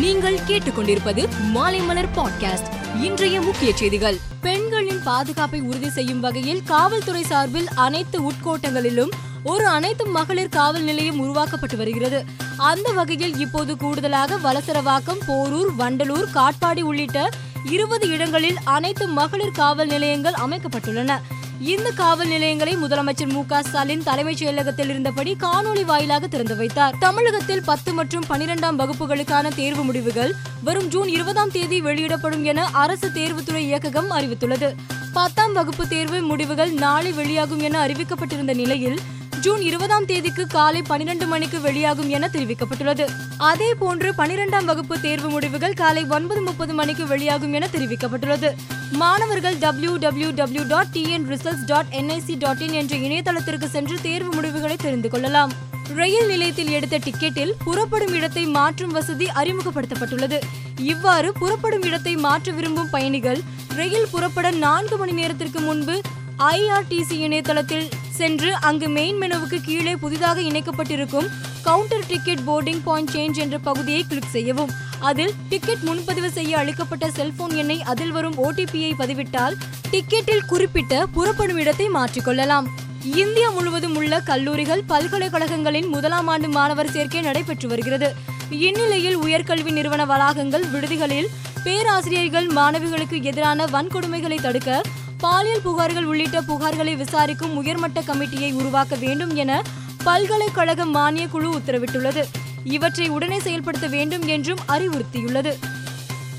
நீங்கள் கேட்டுக்கொண்டிருப்பது மாலைமலர் பாட்காஸ்ட். இன்றைய முக்கிய செய்திகள். பெண்களின் பாதுகாப்பை உறுதி செய்யும் வகையில் காவல்துறை சார்பில் அனைத்து உட்கோட்டங்களிலும் ஒரு அனைத்து மகளிர் காவல் நிலையம் உருவாக்கப்பட்டு வருகிறது. அந்த வகையில் இப்போது கூடுதலாக வலசரவாக்கம் போரூர் வண்டலூர் காட்பாடி உள்ளிட்ட இருபது இடங்களில் அனைத்து மகளிர் காவல் நிலையங்கள் அமைக்கப்பட்டுள்ளன. இந்த காவல் நிலையங்களை முதலமைச்சர் மு க ஸ்டாலின் தலைமைச் செயலகத்தில் இருந்தபடி காணொலி வாயிலாக திறந்து வைத்தார். தமிழகத்தில் பத்து மற்றும் பனிரெண்டாம் வகுப்புகளுக்கான தேர்வு முடிவுகள் வரும் ஜூன் இருபதாம் தேதி வெளியிடப்படும் என அரசு தேர்வுத்துறை இயக்ககம் அறிவித்துள்ளது. பத்தாம் வகுப்பு தேர்வு முடிவுகள் நாளை வெளியாகும் என அறிவிக்கப்பட்டிருந்த நிலையில் ஜூன் இருபதாம் தேதிக்கு காலை பனிரெண்டு மணிக்கு வெளியாகும் என தெரிவிக்கப்பட்டுள்ளது. அதே போன்று பனிரெண்டாம் வகுப்பு தேர்வு முடிவுகள் காலை ஒன்பது முப்பது மணிக்கு வெளியாகும் என தெரிவிக்கப்பட்டுள்ளது. மாணவர்கள் W W W dot TN results dot NIC dot in என்ற இணையதளத்திற்கு சென்று தேர்வு முடிவுகளை தெரிந்து கொள்ளலாம். ரயில் நிலையத்தில் எடுத்த டிக்கெட்டில் புறப்படும் இடத்தை மாற்றும் வசதி அறிமுகப்படுத்தப்பட்டுள்ளது. இவ்வாறு புறப்படும் இடத்தை மாற்ற விரும்பும் பயணிகள் ரயில் புறப்பட நான்கு மணி நேரத்திற்கு முன்பு ஐஆர்டிசி இணையதளத்தில் சென்று அங்கு மெயின் மெனுவுக்கு கீழே புதிதாக இணைக்கப்பட்டிருக்கும் counter ticket boarding point change என்ற பகுதியை கிளிக் செய்யவும். அதில் டிக்கெட் முன்பதிவு செய்ய அளிக்கப்பட்ட செல்போன் எண்ணை அதில் வரும் ஓடிபியை பதிவிட்டால் டிக்கெட்டில் குறிப்பிட்ட புறப்படும் இடத்தை மாற்றிக்கொள்ளலாம் இந்தியா முழுவதும் உள்ள கல்லூரிகள் பல்கலைக்கழகங்களின் முதலாம் ஆண்டு மாணவர் சேர்க்கை நடைபெற்று வருகிறது. இந்நிலையில் உயர்கல்வி நிறுவன வளாகங்கள் விடுதிகளில் பேராசிரியர்கள் மாணவிகளுக்கு எதிரான வன்கொடுமைகளை தடுக்க பாலியல் புகார்கள் உள்ளிட்ட புகார்களை விசாரிக்கும் உயர்மட்ட கமிட்டியை உருவாக்க வேண்டும் என பல்கலைக்கழக மானிய குழு உத்தரவிட்டுள்ளது. இவற்றை உடனே செயல்படுத்த வேண்டும் என்றும் அறிவுறுத்தியுள்ளது.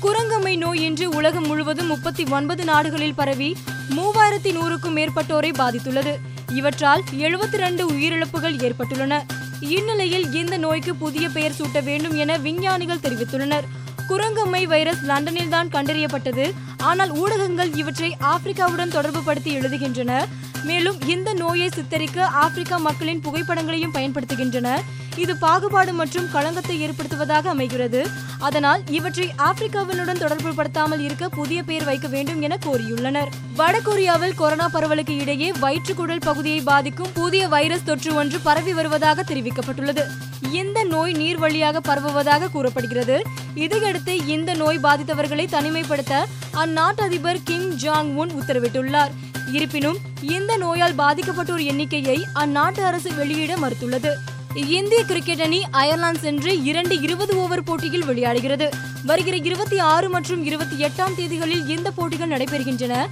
குரங்கம்மை நோய் இன்று உலகம் முழுவதும் முப்பத்தி ஒன்பது நாடுகளில் பரவி மூவாயிரத்தி நூறுக்கும் மேற்பட்டோரை பாதித்துள்ளது. இவற்றால் எழுபத்தி ரெண்டு உயிரிழப்புகள் ஏற்பட்டுள்ளன. இந்நிலையில் இந்த நோய்க்கு புதிய பெயர் சூட்ட வேண்டும் என விஞ்ஞானிகள் தெரிவித்துள்ளனர். குரங்கம்மை வைரஸ் லண்டனில் தான் கண்டறியப்பட்டது. ஆனால் ஊடகங்கள் இவற்றை ஆப்பிரிக்காவுடன் தொடர்பு படுத்தி எழுதுகின்றன. மேலும் இந்த நோயை சித்தரிக்க ஆப்பிரிக்கா மக்களின் புகைப்படங்களையும் பயன்படுத்துகின்றன இது பாகுபாடு மற்றும் களங்கத்தை ஏற்படுத்துவதாக அமைகிறது. அதனால் இவற்றை ஆப்பிரிக்காவினுடன் தொடர்பு படுத்தாமல் இருக்க புதிய பெயர் வைக்க வேண்டும் என கோரியுள்ளனர். வடகொரியாவில் கொரோனா பரவலுக்கு இடையே வயிற்றுக்குடல் பகுதியை பாதிக்கும் புதிய வைரஸ் தொற்று ஒன்று பரவி வருவதாக தெரிவிக்கப்பட்டுள்ளது. இந்த நோய் நீர் வழியாக பரவுவதாக கூறப்படுகிறது. இதையடுத்து இந்த நோய் பாதித்தவர்களை தனிமைப்படுத்த அந்நாட்டு அதிபர் கிம் ஜாங் உன் உத்தரவிட்டுள்ளார். இருப்பினும் இந்த நோயால் பாதிக்கப்பட்டோர் எண்ணிக்கையை அந்நாட்டு அரசு வெளியிட மறுத்துள்ளது. இந்திய கிரிக்கெட் அணி அயர்லாந்து சென்று இரண்டு இருபது ஓவர் போட்டியில் விளையாடுகிறது. வருகிற இருபத்தி ஆறு மற்றும் இருபத்தி எட்டாம் தேதிகளில் இந்த போட்டிகள் நடைபெறுகின்றன.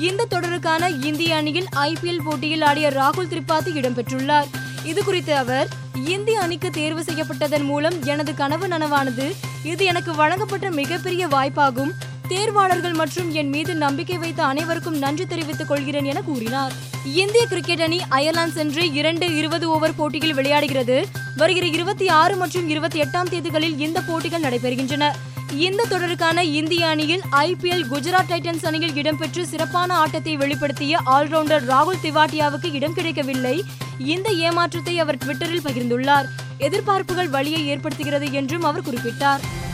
இந்த தொடருக்கான இந்திய அணியில் ஐபிஎல் போட்டியில் ஆடிய ராகுல் திரிபாதி இடம்பெற்றுள்ளார். இது குறித்து அவர் இந்திய அணிக்கு தேர்வு செய்யப்பட்டதன் மூலம் எனது கனவு நனவானது. இது எனக்கு வழங்கப்பட்ட மிகப்பெரிய வாய்ப்பாகும். தேர்வாளர்கள் மற்றும் என் மீது நம்பிக்கை வைத்த அனைவருக்கும் நன்றி தெரிவித்துக் கொள்கிறேன் என கூறினார். இந்திய கிரிக்கெட் அணி அயர்லாந்து சென்று இரண்டு இருபது ஓவர் போட்டியில் விளையாடுகிறது. வருகிற இருபத்தி ஆறு மற்றும் இருபத்தி எட்டாம் தேதிகளில் இந்த போட்டிகள் நடைபெறுகின்றன. இந்த தொடருக்கான இந்திய அணியில் ஐபிஎல் குஜராத் டைட்டன்ஸ் அணியில் இடம்பெற்று சிறப்பான ஆட்டத்தை வெளிப்படுத்திய ஆல்ரவுண்டர் ராகுல் திவாட்டியாவுக்கு இடம் கிடைக்கவில்லை. இந்த ஏமாற்றத்தை அவர் ட்விட்டரில் பகிர்ந்துள்ளார். எதிர்பார்ப்புகள் வழியை ஏற்படுத்துகிறது என்றும் அவர் குறிப்பிட்டார்.